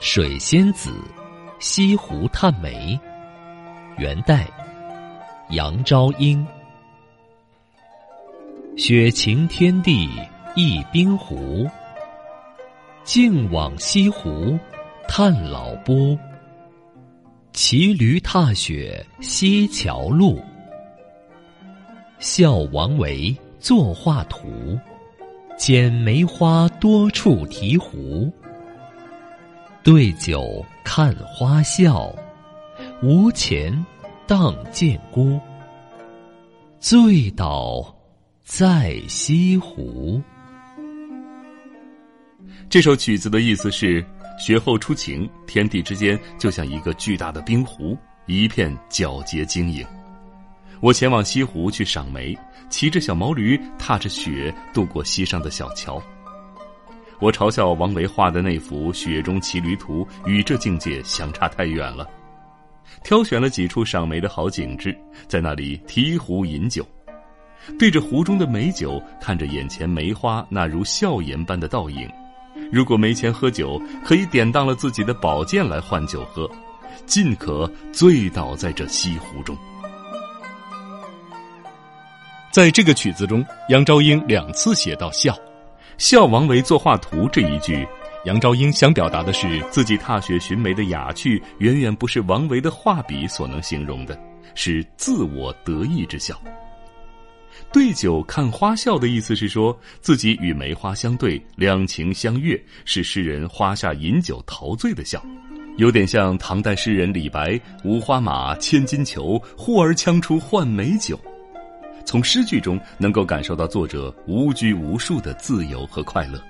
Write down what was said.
水仙子，西湖探梅。元代，杨昭英。雪晴天地一冰湖，径往西湖探老波。骑驴踏雪西桥路，笑王维作画图，剪梅花多处题壶。对酒看花笑，无钱当剑孤。醉倒在西湖。这首曲子的意思是：雪后初晴，天地之间就像一个巨大的冰湖，一片皎洁晶莹。我前往西湖去赏梅，骑着小毛驴，踏着雪，渡过溪上的小桥。我嘲笑王维画的那幅《雪中骑驴图》与这境界相差太远了，挑选了几处赏梅的好景致，在那里提壶饮酒，对着湖中的美酒，看着眼前梅花那如笑颜般的倒影。如果没钱喝酒，可以典当了自己的宝剑来换酒喝，尽可醉倒在这西湖中。在这个曲子中，杨昭英两次写到笑。笑王维作画图这一句，杨昭英想表达的是自己踏雪寻梅的雅趣，远远不是王维的画笔所能形容的，是自我得意之笑。对酒看花笑的意思是说自己与梅花相对，两情相悦，是诗人花下饮酒陶醉的笑，有点像唐代诗人李白“五花马，千金裘，呼儿将出换美酒”。从诗句中能够感受到作者无拘无束的自由和快乐。